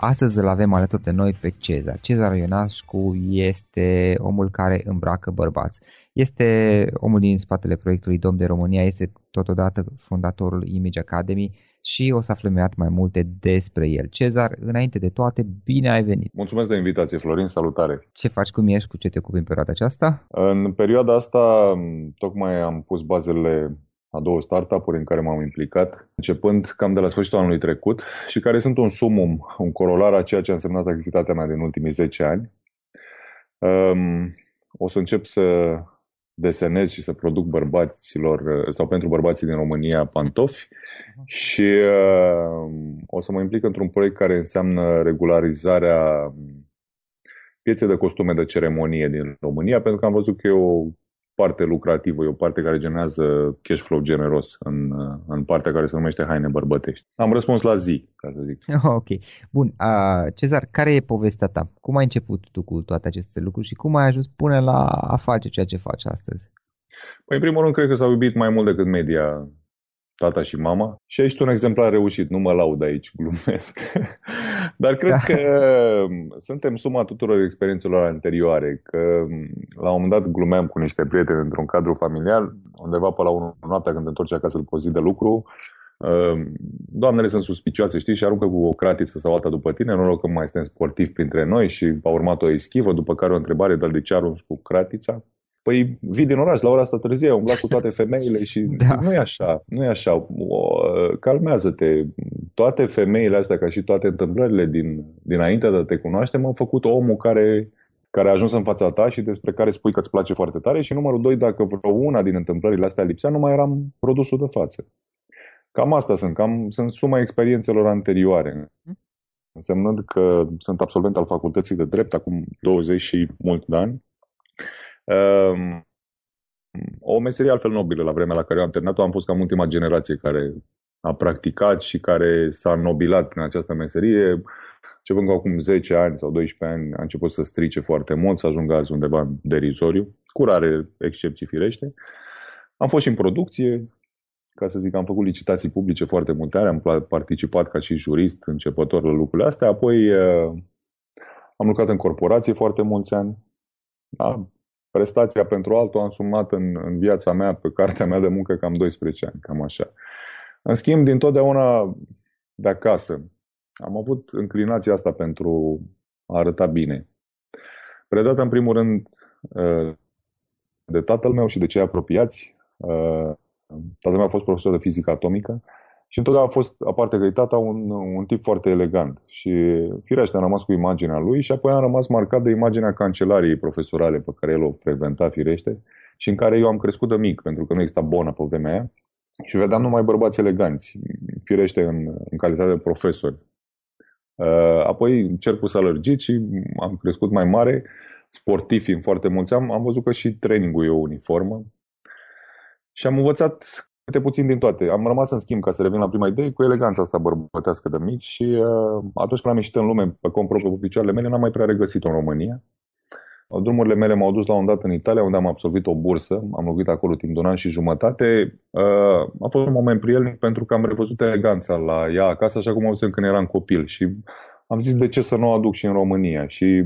Astăzi îl avem alături de noi pe Cezar. Cezar Ionascu este omul care îmbracă bărbați. Este omul din spatele proiectului Dom de România, este totodată fondatorul Image Academy și o să aflăm imediat mai multe despre el. Cezar, înainte de toate, bine ai venit! Mulțumesc de invitație, Florin, salutare! Ce faci, cum ești, cu ce te ocupi în perioada aceasta? În perioada asta tocmai am pus bazele a două startup-uri în care m-am implicat, începând cam de la sfârșitul anului trecut și care sunt un sumum, un corolar a ceea ce a însemnat activitatea mea din ultimii 10 ani. Um, o să încep să desenez și să produc bărbaților sau pentru bărbații din România pantofi și uh, o să mă implic într-un proiect care înseamnă regularizarea pieței de costume de ceremonie din România, pentru că am văzut că e o parte lucrativă, e o parte care generează cash flow generos în, în partea care se numește haine bărbătești. Am răspuns la zi, ca să zic. Ok. Bun. Uh, Cezar, care e povestea ta? Cum ai început tu cu toate aceste lucruri și cum ai ajuns până la a face ceea ce faci astăzi? Păi, în primul rând, cred că s-au iubit mai mult decât media tata și mama. Și ești un exemplar reușit, nu mă laud aici, glumesc. Dar cred da. că suntem suma tuturor experiențelor anterioare, că la un moment dat glumeam cu niște prieteni într-un cadru familial, undeva pe la 1 noaptea când te întorci acasă după o zi de lucru, uh, doamnele sunt suspicioase, știi, și aruncă cu o cratiță sau alta după tine, noroc că mai suntem sportivi printre noi și a urmat o eschivă, după care o întrebare, dar de ce arunci cu cratița? Păi vii din oraș la ora asta târzie, umbla cu toate femeile și da. nu e așa, nu e așa. O, calmează-te. Toate femeile astea, ca și toate întâmplările din, dinainte de a te cunoaște, m-au făcut omul care, care a ajuns în fața ta și despre care spui că îți place foarte tare și numărul doi, dacă vreo una din întâmplările astea lipsea, nu mai eram produsul de față. Cam asta sunt, cam sunt suma experiențelor anterioare. Însemnând că sunt absolvent al facultății de drept acum 20 și mult de ani. Um, o meserie altfel nobilă la vremea la care eu am terminat-o. Am fost cam ultima generație care a practicat și care s-a nobilat prin această meserie. Începând cu acum 10 ani sau 12 ani a început să strice foarte mult, să ajungă azi undeva în derizoriu, cu rare excepții firește. Am fost și în producție, ca să zic, am făcut licitații publice foarte multe ani, am participat ca și jurist începător la lucrurile astea, apoi uh, am lucrat în corporație foarte mulți ani. Da, prestația pentru altul am sumat în, în viața mea, pe cartea mea de muncă, cam 12 ani, cam așa. În schimb, din totdeauna de acasă, am avut înclinația asta pentru a arăta bine. Predată, în primul rând, uh, de tatăl meu și de cei apropiați, uh, Tatăl meu a fost profesor de fizică atomică și întotdeauna a fost, aparte că tata, un, un tip foarte elegant. Și firește am rămas cu imaginea lui și apoi am rămas marcat de imaginea cancelariei profesorale pe care el o frecventa, firește, și în care eu am crescut de mic, pentru că nu exista bonă pe vremea aia. Și vedeam numai bărbați eleganți, firește în, în calitate de profesor. Uh, apoi cercul s-a lărgit și am crescut mai mare, sportiv fiind foarte mulți, am, am văzut că și trainingul e o uniformă, și am învățat câte puțin din toate. Am rămas în schimb, ca să revin la prima idee, cu eleganța asta bărbătească de mic și uh, atunci când am ieșit în lume pe cont propriu pe picioarele mele, n-am mai prea regăsit-o în România. Drumurile mele m-au dus la un dat în Italia, unde am absolvit o bursă. Am locuit acolo timp de un an și jumătate. Uh, a fost un moment prielnic pentru că am revăzut eleganța la ea acasă, așa cum o când eram copil. Și am zis de ce să nu o aduc și în România. Și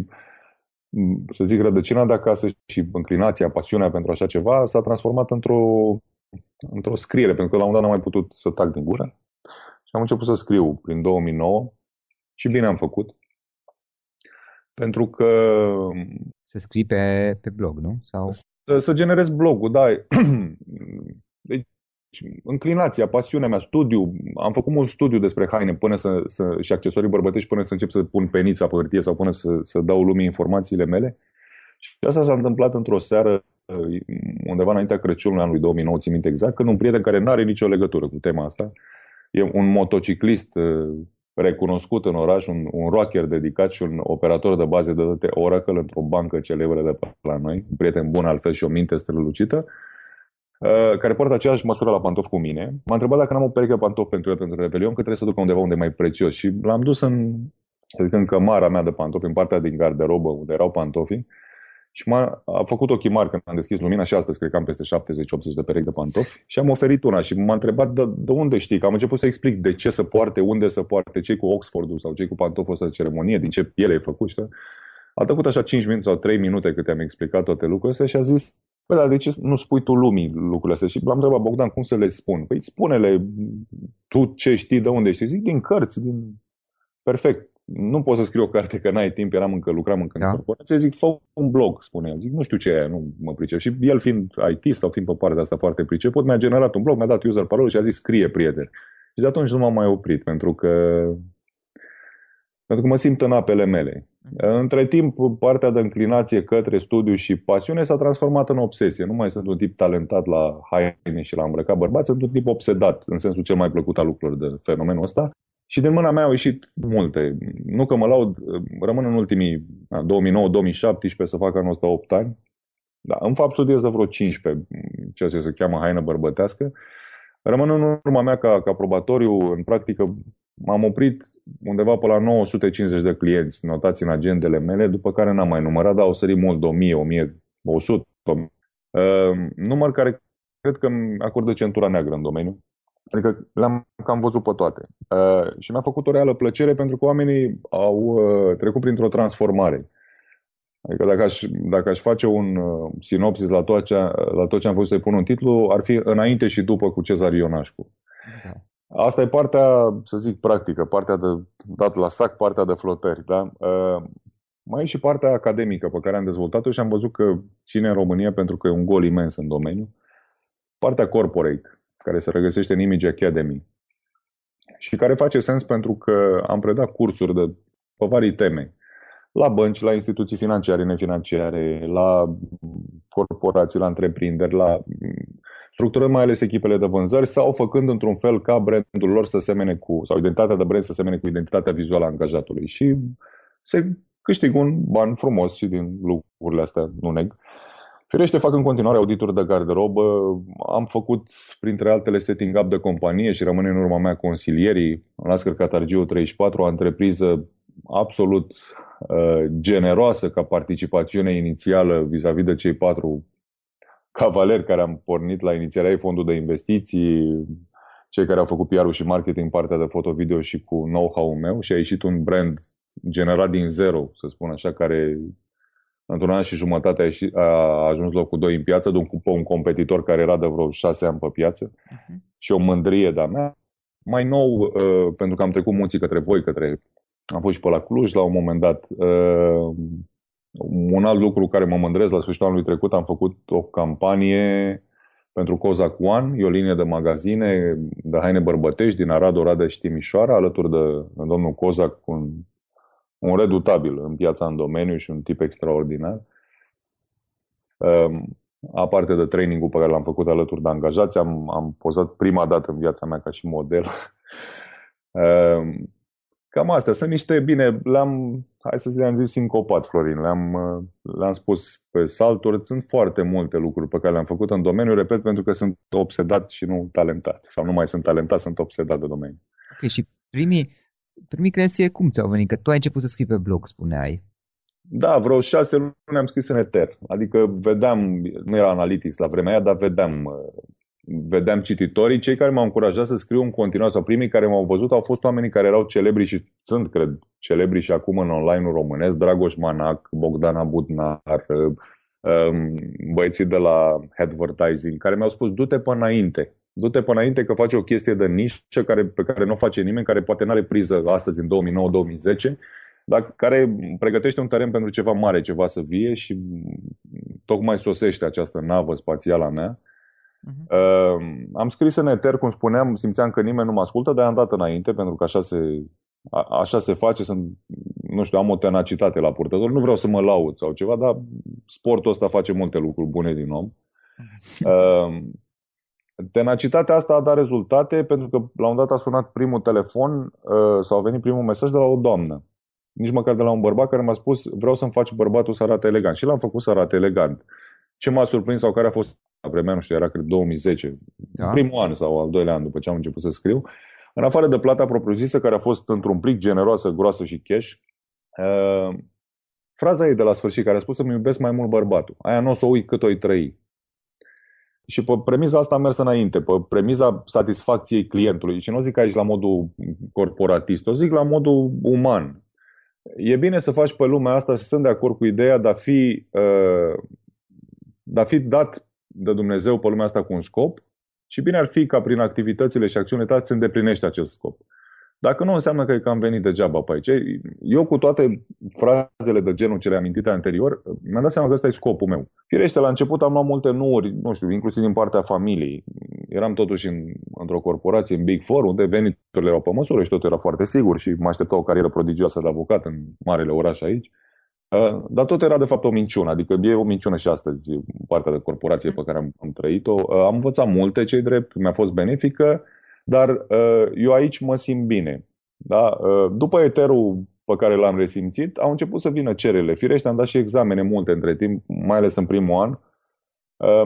să zic, rădăcina de acasă și înclinația, pasiunea pentru așa ceva s-a transformat într-o, într-o scriere, pentru că la un dat n-am mai putut să tac din gură. Și am început să scriu prin 2009 și bine am făcut. Pentru că... Să scrii pe, pe blog, nu? Sau... Să, să generez blogul, da. Deci, înclinația, pasiunea mea, studiu. Am făcut mult studiu despre haine până să, să, și accesorii bărbătești până să încep să pun penița pe hârtie sau până să, să dau lumii informațiile mele. Și asta s-a întâmplat într-o seară undeva înaintea Crăciunului anului 2009, țin minte exact, când un prieten care nu are nicio legătură cu tema asta, e un motociclist uh, recunoscut în oraș, un, un rocker dedicat și un operator de baze de date Oracle într-o bancă celebră de pe la noi, un prieten bun altfel și o minte strălucită, Uh, care poartă aceeași măsură la pantofi cu mine, m-a întrebat dacă n-am o pereche pantofi pentru el pentru Revelion, că trebuie să duc undeva unde e mai prețios. Și l-am dus în, adică în cămara mea de pantofi, în partea din garderobă unde erau pantofii. Și m-a a făcut ochii mari când am deschis lumina și astăzi cred că am peste 70-80 de perechi de pantofi și am oferit una și m-a întrebat de, de unde știi, că am început să explic de ce să poarte, unde să poarte, cei cu Oxfordul sau cei cu pantoful ăsta de ceremonie, din ce piele e făcut. Știu? A trecut așa 5 minute sau 3 minute cât am explicat toate lucrurile astea și a zis Păi, dar de ce nu spui tu lumii lucrurile astea? Și l-am întrebat, Bogdan, cum să le spun? Păi spune-le tu ce știi, de unde știi. Zic, din cărți, din... Perfect. Nu pot să scriu o carte că n-ai timp, eram încă, lucram încă da. în corporație. Zic, fă un blog, spune el. Zic, nu știu ce e, nu mă pricep. Și el fiind IT sau fiind pe partea asta foarte priceput, mi-a generat un blog, mi-a dat user parole și a zis, scrie, prieten. Și de atunci nu m-am mai oprit, pentru că pentru că mă simt în apele mele. Mhm. Între timp, partea de înclinație către studiu și pasiune s-a transformat în obsesie. Nu mai sunt un tip talentat la haine și la îmbrăcat bărbați, sunt un tip obsedat, în sensul cel mai plăcut al lucrurilor de fenomenul ăsta. Și din mâna mea au ieșit multe. Nu că mă laud, rămân în ultimii 2009-2017 să fac anul ăsta 8 ani. Da, în fapt studiez de vreo 15, ceea ce se cheamă haină bărbătească. Rămân în urma mea ca, ca probatoriu, în practică m-am oprit undeva pe la 950 de clienți notați în agendele mele, după care n-am mai numărat, dar au sărit mult de 1000, 1100. Uh, număr care cred că îmi acordă centura neagră în domeniu. Adică le-am cam văzut pe toate. Uh, și mi-a făcut o reală plăcere pentru că oamenii au uh, trecut printr-o transformare. Adică dacă aș, dacă aș face un uh, sinopsis la tot, ce, la tot ce am fost să-i pun un titlu, ar fi înainte și după cu Cezar Ionașcu. Da. Asta e partea, să zic, practică, partea de dat la sac, partea de flotări. Da? Uh, mai e și partea academică pe care am dezvoltat-o și am văzut că ține în România pentru că e un gol imens în domeniu. Partea corporate, care se regăsește în Image Academy și care face sens pentru că am predat cursuri de, pe varii teme la bănci, la instituții financiare, nefinanciare, la corporații, la întreprinderi, la structură mai ales echipele de vânzări sau făcând într-un fel ca brandul lor să semene cu, sau identitatea de brand să semene cu identitatea vizuală a angajatului. Și se câștig un ban frumos și din lucrurile astea, nu neg. Firește, fac în continuare audituri de garderobă. Am făcut, printre altele, setting up de companie și rămâne în urma mea consilierii. La Catargiu 34, o întrepriză absolut uh, generoasă ca participațiune inițială vis-a-vis de cei patru cavaleri care am pornit la inițierea ei fondul de investiții, cei care au făcut PR și marketing partea de foto-video și cu know-how-ul meu și a ieșit un brand generat din zero, să spun așa, care într-un an și jumătate a, ieșit, a ajuns locul 2 în piață de un, un competitor care era de vreo 6 ani pe piață uh-huh. și o mândrie de-a mea. Mai nou, uh, pentru că am trecut munții către voi, către am fost și pe la Cluj la un moment dat. Uh, un alt lucru care mă mândresc, la sfârșitul anului trecut am făcut o campanie pentru Cozac One, e o linie de magazine de haine bărbătești din Arad, Oradea și Timișoara, alături de, de domnul Cozac, un, un redutabil în piața în domeniu și un tip extraordinar. Um, aparte de trainingul pe care l-am făcut alături de angajați, am, am pozat prima dată în viața mea ca și model. um, Cam astea. Sunt niște, bine, le-am, hai să le-am zis sincopat, Florin, le-am, le-am spus pe salturi. Sunt foarte multe lucruri pe care le-am făcut în domeniu, repet, pentru că sunt obsedat și nu talentat. Sau nu mai sunt talentat, sunt obsedat de domeniu. Ok, și primii, primii creație cum ți-au venit? Că tu ai început să scrii pe blog, spuneai. Da, vreo șase luni am scris în Ether. Adică vedeam, nu era Analytics la vremea aia, dar vedeam vedeam cititorii, cei care m-au încurajat să scriu în continuare, sau primii care m-au văzut, au fost oamenii care erau celebri și sunt, cred, celebri și acum în online-ul românesc, Dragoș Manac, Bogdana Budnar, um, băieții de la Advertising, care mi-au spus, du-te până înainte, du-te până înainte că faci o chestie de nișă care, pe care nu o face nimeni, care poate nu are priză astăzi în 2009-2010, dar care pregătește un teren pentru ceva mare, ceva să vie și tocmai sosește această navă spațială a mea Uh-huh. Uh, am scris în eter, cum spuneam, simțeam că nimeni nu mă ascultă, dar am dat înainte, pentru că așa se, a, așa se face, sunt, nu știu, am o tenacitate la purtător. Nu vreau să mă laud sau ceva, dar sportul ăsta face multe lucruri bune din om. Uh, tenacitatea asta a dat rezultate pentru că la un dat a sunat primul telefon uh, sau a venit primul mesaj de la o doamnă. Nici măcar de la un bărbat care mi-a spus vreau să-mi faci bărbatul să arate elegant. Și l-am făcut să arate elegant. Ce m-a surprins sau care a fost la vremea, nu știu, era cred 2010, da. primul an sau al doilea an după ce am început să scriu, în afară de plata propriu-zisă, care a fost într-un plic generoasă, groasă și cash, uh, fraza ei de la sfârșit, care a spus să-mi iubesc mai mult bărbatul. Aia nu o să uit cât o trăi. Și pe premiza asta am mers înainte, pe premiza satisfacției clientului. Și nu zic aici la modul corporatist, o zic la modul uman. E bine să faci pe lumea asta și sunt de acord cu ideea de a fi, uh, de a fi dat de Dumnezeu pe lumea asta cu un scop și bine ar fi ca prin activitățile și acțiunile tale să îndeplinești acest scop. Dacă nu, înseamnă că, că am venit degeaba pe aici. Eu cu toate frazele de genul cele amintite anterior, mi-am dat seama că ăsta e scopul meu. Firește, la început am luat multe nuuri, nu știu, inclusiv din partea familiei. Eram totuși în, într-o corporație, în Big Four, unde veniturile erau pe măsură și totul era foarte sigur și mă aștepta o carieră prodigioasă de avocat în marele oraș aici. Uh, dar tot era de fapt o minciună, adică e o minciună și astăzi, partea de corporație pe care am, am trăit-o. Uh, am învățat multe, cei drept, mi-a fost benefică, dar uh, eu aici mă simt bine. Da? După eterul pe care l-am resimțit, au început să vină cerele. Firește, am dat și examene multe între timp, mai ales în primul an.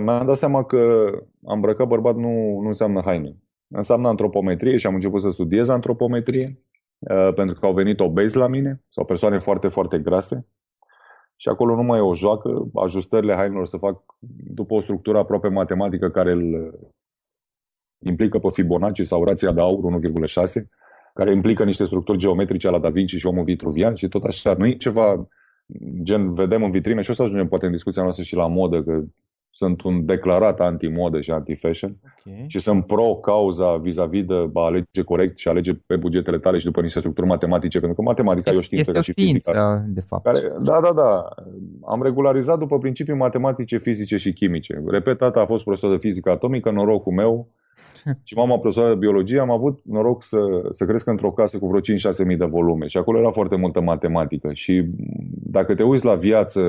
Mi-am dat seama că am îmbrăcat bărbat nu, nu înseamnă haine. Înseamnă antropometrie și am început să studiez antropometrie, pentru că au venit obezi la mine sau persoane foarte, foarte grase și acolo nu mai e o joacă, ajustările hainelor se fac după o structură aproape matematică care îl implică pe Fibonacci sau rația de aur 1,6, care implică niște structuri geometrice la Da Vinci și omul vitruvian și tot așa. Nu e ceva gen vedem în vitrină și o să ajungem poate în discuția noastră și la modă, că sunt un declarat anti-modă și anti-fashion okay. și sunt pro-cauza vis-a-vis de a alege corect și alege pe bugetele tale și după niște structuri matematice, pentru că matematica este, e o știință este o știință, și fizica. de fapt. Care, da, da, da. Am regularizat după principii matematice, fizice și chimice. Repet, tata a fost profesor de fizică atomică, norocul meu, și mama profesoară de biologie, am avut noroc să, să cresc într-o casă cu vreo 5-6 mii de volume și acolo era foarte multă matematică și dacă te uiți la viață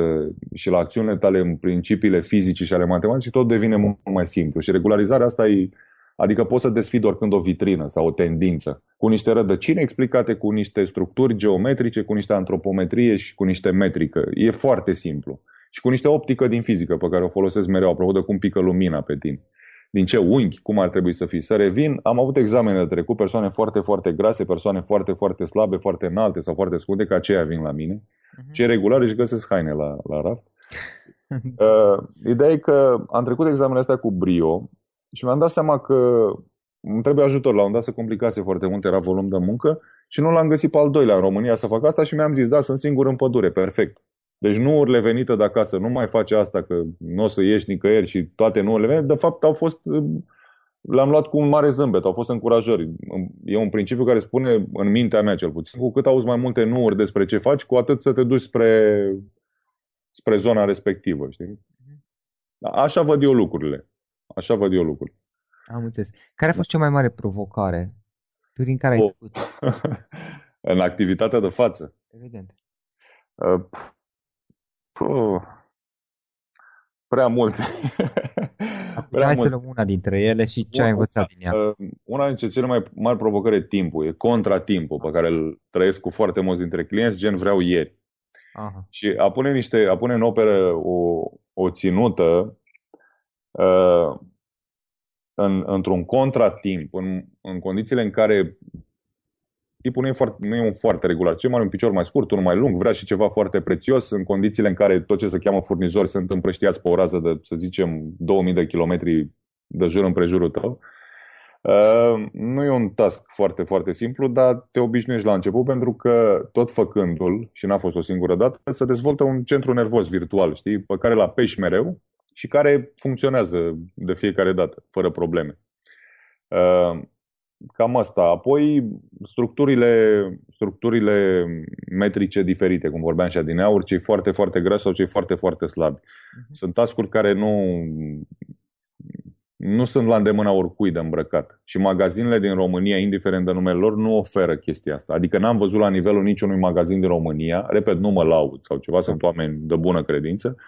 și la acțiunile tale în principiile fizice și ale matematicii, tot devine mult mai simplu și regularizarea asta e Adică poți să desfid oricând o vitrină sau o tendință cu niște rădăcini explicate, cu niște structuri geometrice, cu niște antropometrie și cu niște metrică. E foarte simplu. Și cu niște optică din fizică pe care o folosesc mereu, apropo de cum pică lumina pe tine din ce unghi, cum ar trebui să fii. Să revin, am avut examene de trecut, persoane foarte, foarte grase, persoane foarte, foarte slabe, foarte înalte sau foarte scunde, ca aceia vin la mine. Uh-huh. Ce regular își găsesc haine la, la raft. uh, ideea e că am trecut examenele astea cu brio și mi-am dat seama că îmi trebuie ajutor. La un dat se complicase foarte mult, era volum de muncă și nu l-am găsit pe al doilea în România să fac asta și mi-am zis, da, sunt singur în pădure, perfect. Deci nu urile venite de acasă, nu mai face asta că nu o să ieși nicăieri și toate nu urile venite, de fapt au fost, le-am luat cu un mare zâmbet, au fost încurajări. E un principiu care spune, în mintea mea cel puțin, cu cât auzi mai multe nuuri despre ce faci, cu atât să te duci spre, spre zona respectivă. Știi? Așa văd eu lucrurile. Așa văd eu lucrurile. Am înțeles. Care a fost cea mai mare provocare prin care ai oh. făcut? în activitatea de față. Evident. Uh, Puh, prea multe. prea hai să luăm una dintre ele și ce ai învățat din ea. Uh, una dintre cele mai mari provocări e timpul, e contratimpul pe care îl trăiesc cu foarte mulți dintre clienți, gen vreau ieri. Aha. Și a pune, niște, a pune în operă o, o ținută uh, în, într-un contratimp, în, în condițiile în care tipul nu e, foarte, nu e un foarte regular. Ce mai un picior mai scurt, unul mai lung, vrea și ceva foarte prețios în condițiile în care tot ce se cheamă furnizori sunt împrăștiați pe o rază de, să zicem, 2000 de kilometri de jur împrejurul tău. Uh, nu e un task foarte, foarte simplu, dar te obișnuiești la început pentru că tot făcându-l, și n-a fost o singură dată, se dezvoltă un centru nervos virtual, știi, pe care la pești mereu și care funcționează de fiecare dată, fără probleme. Uh, Cam asta. Apoi, structurile, structurile metrice diferite, cum vorbeam și adineauri, cei foarte, foarte grăsi sau cei foarte, foarte slabi. Uh-huh. Sunt tascuri care nu, nu sunt la îndemâna oricui de îmbrăcat. Și magazinele din România, indiferent de numele lor, nu oferă chestia asta. Adică n-am văzut la nivelul niciunui magazin din România, repet, nu mă laud sau ceva, sunt oameni de bună credință, uh,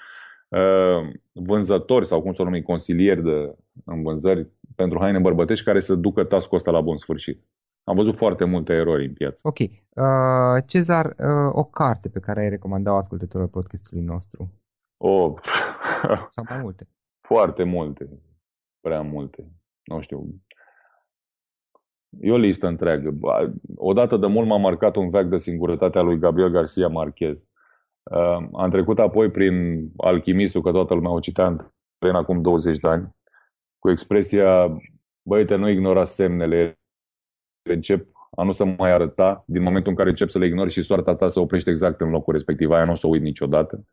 vânzători sau cum să o numim, consilieri de, în vânzări pentru haine bărbătești care să ducă tascul ăsta la bun sfârșit. Am văzut foarte multe erori în piață. Ok. Uh, Cezar, uh, o carte pe care ai recomandat ascultătorilor podcastului nostru? Oh. Sau mai multe? Foarte multe. Prea multe. Nu știu. E o listă întreagă. Odată de mult m-a marcat un veac de singurătate a lui Gabriel Garcia Marquez. Uh, am trecut apoi prin Alchimistul, că toată lumea o citea în acum 20 de ani cu expresia băiete, nu ignora semnele, încep a nu să mai arăta din momentul în care încep să le ignori și soarta ta să oprește exact în locul respectiv. Aia nu o să o uit niciodată.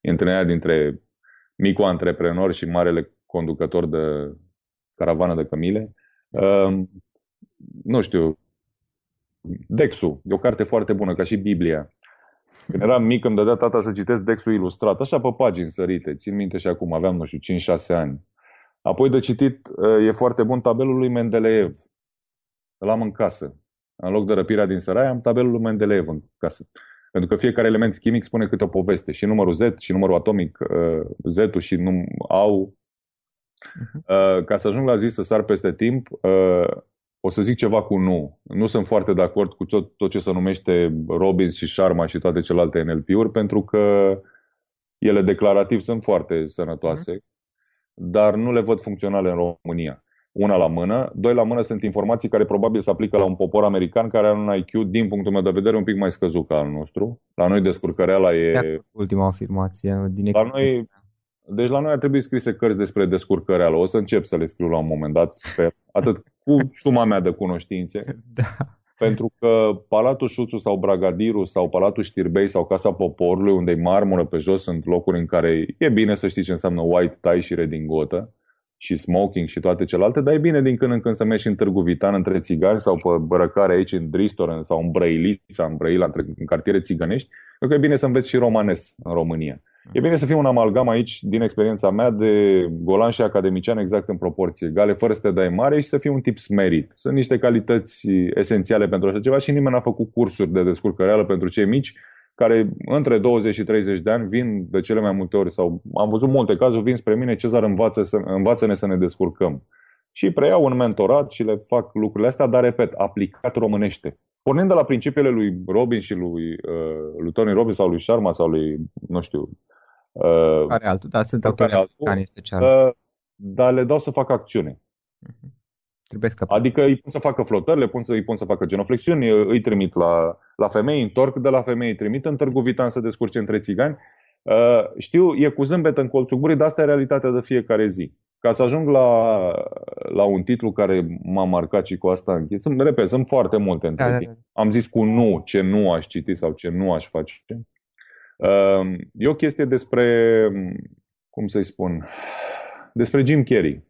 E întâlnirea dintre micul antreprenor și marele conducător de caravană de cămile. Uh, nu știu, Dexu, e o carte foarte bună, ca și Biblia. Când eram mic îmi dădea tata să citesc Dexu ilustrat, așa pe pagini sărite. Țin minte și acum, aveam, nu știu, 5-6 ani. Apoi de citit e foarte bun tabelul lui Mendeleev. Îl am în casă. În loc de răpirea din sărai, am tabelul lui Mendeleev în casă. Pentru că fiecare element chimic spune câte o poveste. Și numărul Z, și numărul atomic Z-ul și num au. Uh-huh. Ca să ajung la zi să sar peste timp, o să zic ceva cu nu. Nu sunt foarte de acord cu tot, tot ce se numește Robbins și Sharma și toate celelalte NLP-uri, pentru că ele declarativ sunt foarte sănătoase. Uh-huh dar nu le văd funcționale în România. Una la mână. Doi la mână sunt informații care probabil se aplică la un popor american care are un IQ, din punctul meu de vedere, un pic mai scăzut ca al nostru. La noi descurcăreala e... Ultima afirmație din la noi, Deci la noi ar trebui scrise cărți despre descurcăreală. O să încep să le scriu la un moment dat, pe, atât cu suma mea de cunoștințe, da. Pentru că Palatul Șuțu sau Bragadiru sau Palatul Știrbei sau Casa Poporului, unde e marmură pe jos, sunt locuri în care e bine să știi ce înseamnă white tie și redingotă și smoking și toate celelalte, dar e bine din când în când să mergi în Târgu Vitan între țigani sau pe bărăcare aici în Dristor sau în Brăilița, în Brăila, în cartiere țigănești, pentru că e bine să înveți și romanes în România. E bine să fie un amalgam aici, din experiența mea, de golan și academician exact în proporție egale, fără să te dai mare și să fii un tip smerit. Sunt niște calități esențiale pentru așa ceva și nimeni n-a făcut cursuri de descurcăreală pentru cei mici, care între 20 și 30 de ani vin de cele mai multe ori, sau am văzut multe cazuri, vin spre mine, Cezar, învață, să, învață-ne să ne descurcăm. Și preiau un mentorat și le fac lucrurile astea, dar, repet, aplicat românește. Pornind de la principiile lui Robin și lui, uh, lui Tony Robbins sau lui Sharma sau lui, nu știu, Uh, care altul, dar sunt autori americani special. Uh, dar le dau să facă acțiune. Uh-huh. Trebuie să adică îi pun să facă flotări, le pun să, îi pun să facă genoflexiuni, îi trimit la, la femei, întorc de la femei, îi trimit în Târgu Vitan să descurce între țigani. Uh, știu, e cu zâmbet în colțul gurii, dar asta e realitatea de fiecare zi. Ca să ajung la, la un titlu care m-a marcat și cu asta închid, sunt, repet, sunt foarte multe între da, da, da. Am zis cu nu, ce nu aș citi sau ce nu aș face. Ehm, e o chestie despre, cum să-i spun, despre Jim Carrey.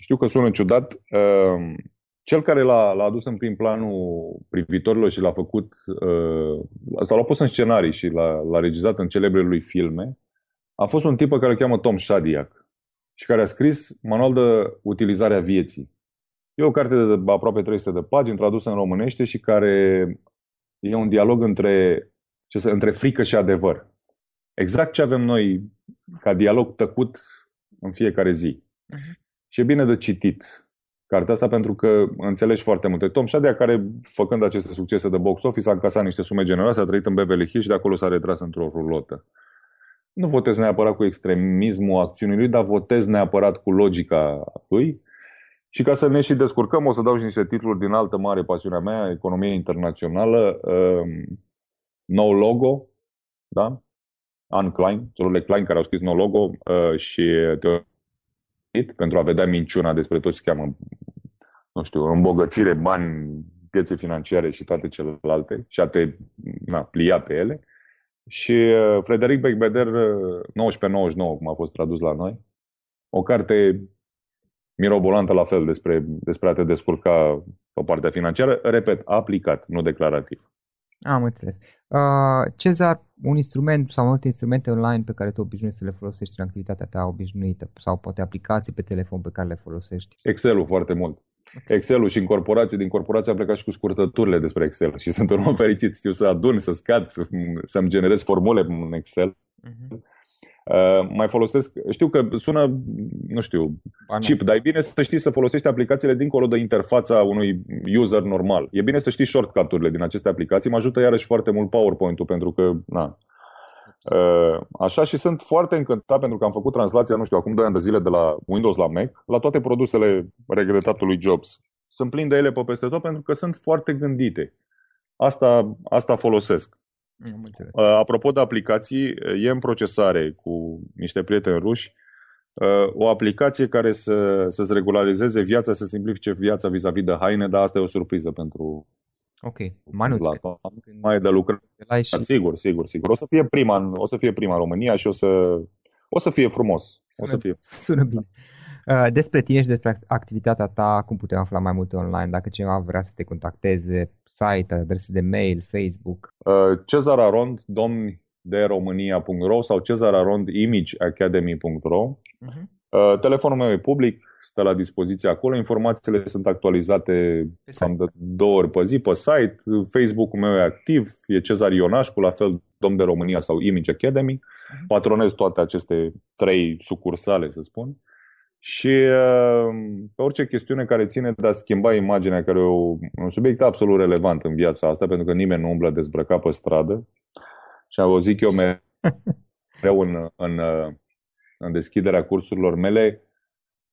Știu că sună ciudat. Ehm, cel care l-a, l-a adus în prim planul privitorilor și l-a făcut, ehm, sau l-a pus în scenarii și l-a, l-a regizat în celebrele lui filme, a fost un tip pe care îl cheamă Tom Shadyac și care a scris manual de utilizare a vieții. E o carte de aproape 300 de pagini, tradusă în românește și care e un dialog între, ce între frică și adevăr. Exact ce avem noi ca dialog tăcut în fiecare zi. Uh-huh. Și e bine de citit cartea asta pentru că înțelegi foarte multe. Tom Shadea, care făcând aceste succese de box office, a încasat niște sume generoase, a trăit în Beverly Hills și de acolo s-a retras într-o rulotă. Nu votez neapărat cu extremismul acțiunii lui, dar votez neapărat cu logica lui. Și ca să ne și descurcăm, o să dau și niște titluri din altă mare pasiunea mea, economie internațională, um, nou logo, da? An Klein, celule Klein care au scris nou logo uh, și pentru a vedea minciuna despre tot ce se cheamă, nu știu, îmbogățire, bani, piețe financiare și toate celelalte și a te na, plia pe ele. Și uh, Frederic Becbeder, 1999, uh, cum a fost tradus la noi, o carte mirobolantă la fel despre, despre a te descurca pe partea financiară, repet, aplicat, nu declarativ. Am înțeles. Uh, Cezar, un instrument sau multe instrumente online pe care tu obișnuiești să le folosești în activitatea ta obișnuită sau poate aplicații pe telefon pe care le folosești? Excel-ul foarte mult. Okay. Excel-ul și în corporație, din corporație am plecat și cu scurtăturile despre Excel și sunt un om fericit, știu să adun, să scad, să-mi generez formule în Excel. Uh-huh. Uh, mai folosesc, știu că sună, nu știu, Bane. chip, dar e bine să știi să folosești aplicațiile dincolo de interfața unui user normal. E bine să știi shortcut-urile din aceste aplicații. Mă ajută iarăși foarte mult PowerPoint-ul pentru că, na, uh, Așa și sunt foarte încântat pentru că am făcut translația, nu știu, acum 2 ani de zile de la Windows la Mac, la toate produsele regretatului Jobs. Sunt plin de ele pe peste tot pentru că sunt foarte gândite. Asta, asta folosesc. Uh, apropo de aplicații, e în procesare cu niște prieteni ruși uh, o aplicație care să, să-ți regularizeze viața, să simplifice viața vis-a-vis de haine, dar asta e o surpriză pentru Ok, Manuț. Mai de lucrări. Și... Sigur, sigur, sigur. O să fie prima, o să fie prima în România și o să, o să fie frumos. Sună, o să fie. Sună bine. Uh, despre tine și despre activitatea ta, cum putem afla mai multe online, dacă cineva vrea să te contacteze, site, adrese de mail, Facebook. Uh, Cezar Arond, domni de România.ro sau Cezar Arond imageacademy.ro uh-huh. uh, Telefonul meu e public, stă la dispoziție acolo, informațiile sunt actualizate cam de două ori pe zi pe site, Facebook-ul meu e activ, e Cezar Ionașcu, la fel Domn de România sau Image Academy, uh-huh. patronez toate aceste trei sucursale, să spun. Uh, și uh, pe orice chestiune care ține de a schimba imaginea, care e un subiect absolut relevant în viața asta, pentru că nimeni nu umblă dezbrăcat pe stradă. Și am zic eu mereu în, în, în deschiderea cursurilor mele,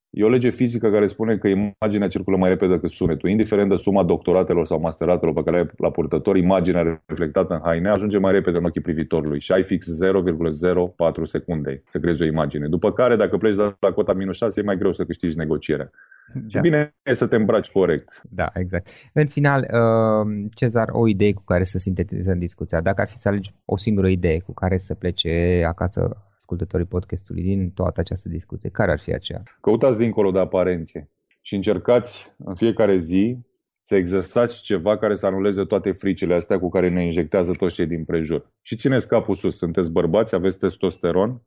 E o lege fizică care spune că imaginea circulă mai repede decât sunetul. Indiferent de suma doctoratelor sau masteratelor pe care le ai la purtător, imaginea reflectată în haine ajunge mai repede în ochii privitorului și ai fix 0,04 secunde să creezi o imagine. După care, dacă pleci la, la cota minus 6, e mai greu să câștigi negocierea. Da. Și bine e să te îmbraci corect. Da, exact. În final, uh, Cezar, o idee cu care să sintetizăm discuția. Dacă ar fi să alegi o singură idee cu care să plece acasă ascultătorii podcastului din toată această discuție, care ar fi aceea? Căutați dincolo de aparențe și încercați în fiecare zi să exersați ceva care să anuleze toate fricile astea cu care ne injectează toți cei din prejur. Și țineți capul sus. Sunteți bărbați, aveți testosteron,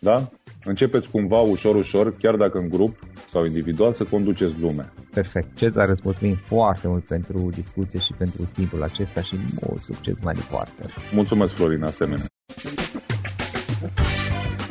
da? Începeți cumva ușor, ușor, chiar dacă în grup sau individual, să conduceți lumea. Perfect. Cezar, îți mulțumim foarte mult pentru discuție și pentru timpul acesta și mult succes mai departe. Mulțumesc, Florin, asemenea.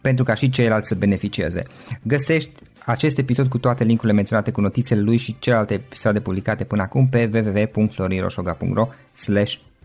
pentru ca și ceilalți să beneficieze. Găsești acest episod cu toate linkurile menționate cu notițele lui și celelalte episoade publicate până acum pe www.florinroșoga.ro